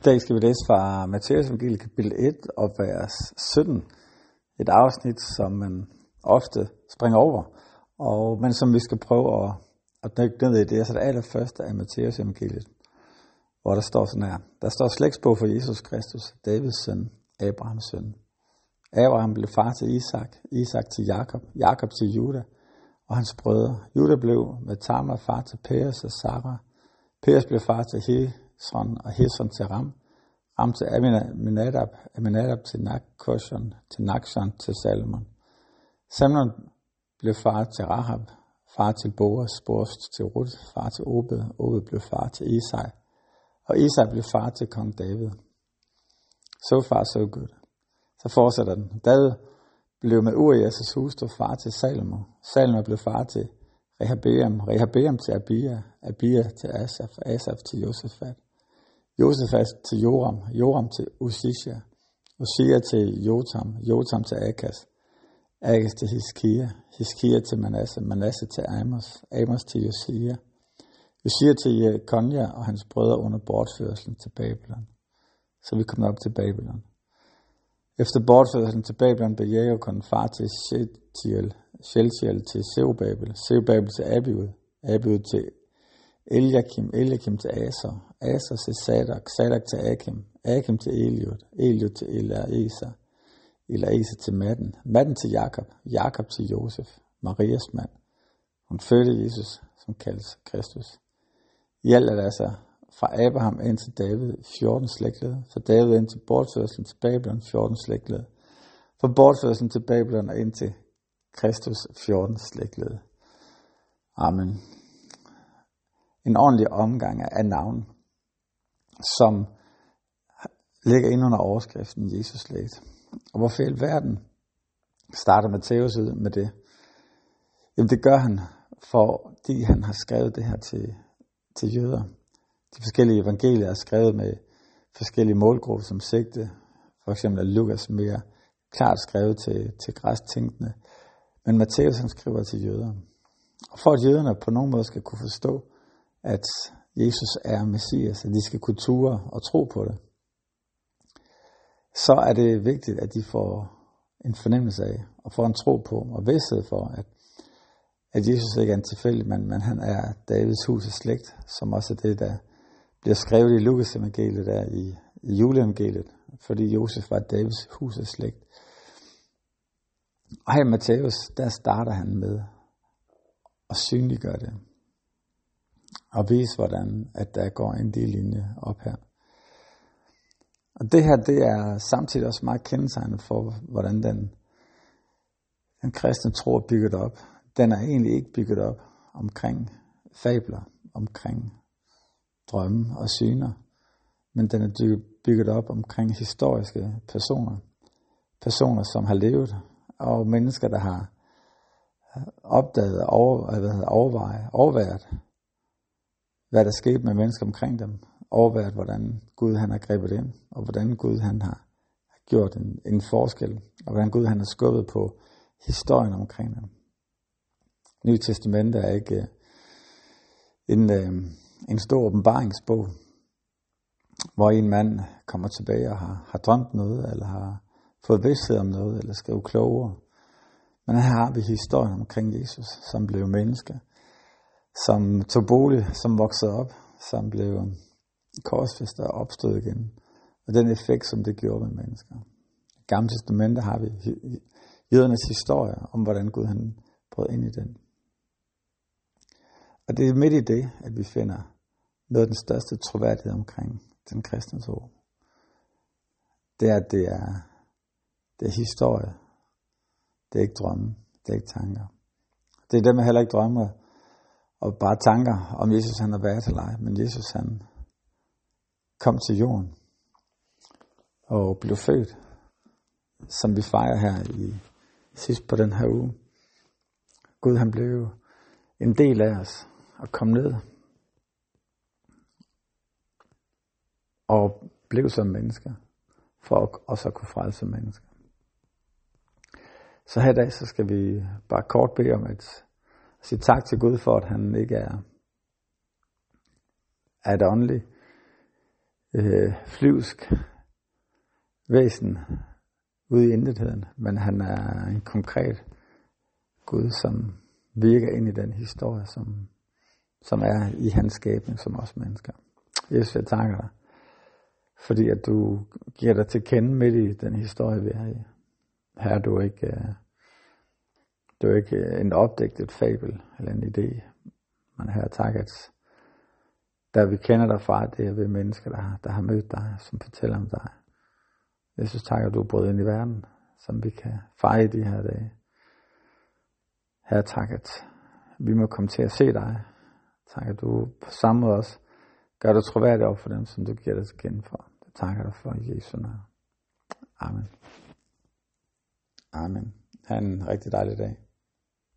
I dag skal vi læse fra Matthæus evangelie kapitel 1 og vers 17. Et afsnit, som man ofte springer over, og, men som vi skal prøve at, at dykke ned i. Det er så det allerførste af Matthæus evangeliet, hvor der står sådan her. Der står slægtsbog for Jesus Kristus, Davids søn, Abrahams søn. Abraham blev far til Isak, Isak til Jakob, Jakob til Juda og hans brødre. Juda blev med Tamar far til Peres og Sarah. Peres blev far til Hesron og Hesron til Ram. Ram til Aminadab, Aminadab til Nakkoshon, til Nakshon til Salmon. Salmon blev far til Rahab, far til Boas, Boas til Ruth, far til Obed, Obed blev far til Isai, og Isai blev far til kong David. So far, so good. Så fortsætter den. David blev med Urias' hustru far til Salomo. Salomo blev far til Rehabeam, Rehabeam til Abia, Abia til Asaf, Asaf til Josefat, Josefat til Joram, Joram til Usisha, Usia til Jotam, Jotam til Akas, Akas til Hiskia, Hiskia til Manasse, Manasse til Amos, Amos til Josia, Josia til Konja og hans brødre under bortførelsen til Babylon. Så vi kommer op til Babylon. Efter bortførelsen til Babylon blev Jægerkon far til Sheltiel, Sheltiel til Seubabel, Seubabel til Abiud, Abiud til Eliakim, Eliakim til Aser, Aser til Sadak, Sadak til Akim, Akim til Eliud, Eliud til Elaisa, Elaisa til Madden, Madden til Jakob, Jakob til Josef, Marias mand. Hun fødte Jesus, som kaldes Kristus. I alt er der altså fra Abraham ind til David 14 slægtled, fra David ind til bortførselen til Babylon 14 slægtled, fra bortførselen til Babylon og ind til Kristus 14 slægtled. Amen. En ordentlig omgang af navn, som ligger ind under overskriften Jesus slægt. Og hvorfor i verden starter Matthæus ud med det? Jamen det gør han, fordi han har skrevet det her til, til jøder. De forskellige evangelier er skrevet med forskellige målgrupper som sigte. For eksempel er Lukas mere klart skrevet til, til græstænkende. Men Matthæus han skriver til jøder. Og for at jøderne på nogen måde skal kunne forstå, at Jesus er Messias, at de skal kunne ture og tro på det, så er det vigtigt, at de får en fornemmelse af, og får en tro på, og vidsthed for, at, at Jesus ikke er en tilfældig mand, men han er Davids husets slægt, som også er det, der bliver skrevet i Lukas evangeliet der i, i juleevangeliet, fordi Josef var Davids husets slægt. Og her i Matthæus, der starter han med at synliggøre det. Og vise, hvordan at der går en del linje op her. Og det her, det er samtidig også meget kendetegnende for, hvordan den, den kristne tro er bygget op. Den er egentlig ikke bygget op omkring fabler, omkring drømme og syner, men den er bygget op omkring historiske personer. Personer, som har levet, og mennesker, der har øh, opdaget og over, hvad hedder, overvejet, overværet, hvad der skete med mennesker omkring dem, overværet, hvordan Gud han har grebet ind, og hvordan Gud han har gjort en, en forskel, og hvordan Gud han har skubbet på historien omkring dem. Nye Testament er ikke øh, en, øh, en stor åbenbaringsbog, hvor en mand kommer tilbage og har, har drømt noget, eller har fået vidsthed om noget, eller skrevet klogere. Men her har vi historien omkring Jesus, som blev menneske, som tog bolig, som voksede op, som blev korsfæstet og opstod igen. Og den effekt, som det gjorde med mennesker. I Gamle Testamentet har vi jødernes historie om, hvordan Gud han brød ind i den. Og det er midt i det, at vi finder noget af den største troværdighed omkring den kristne tro. Det er, at det er, det er historie. Det er ikke drømme. Det er ikke tanker. Det er dem, jeg heller ikke drømmer og bare tanker om Jesus han har været til dig. Men Jesus han kom til jorden og blev født, som vi fejrer her i sidst på den her uge. Gud han blev en del af os og kom ned og blev som mennesker, for at også at kunne frelse mennesker. Så her i dag, så skal vi bare kort bede om at sige tak til Gud for, at han ikke er, er et åndeligt øh, flyvsk væsen ude i intetheden, men han er en konkret Gud, som virker ind i den historie, som, som er i hans skabning som os mennesker. Jesus, jeg takker dig, fordi at du giver dig til kende midt i den historie, vi er i. Her er du ikke, øh, det er ikke øh, en opdægtet fabel eller en idé, man her tak, at vi kender dig fra, det er ved mennesker, der, der har mødt dig, som fortæller om dig. Jeg synes tak, at du er brudt ind i verden, som vi kan fejre de her dage. Her tak, at vi må komme til at se dig. Tak, at du på samme måde også gør dig troværdig over for dem, som du giver dig til kende for. Det takker dig for i Jesu navn. Amen. Amen. Ha' en rigtig dejlig dag.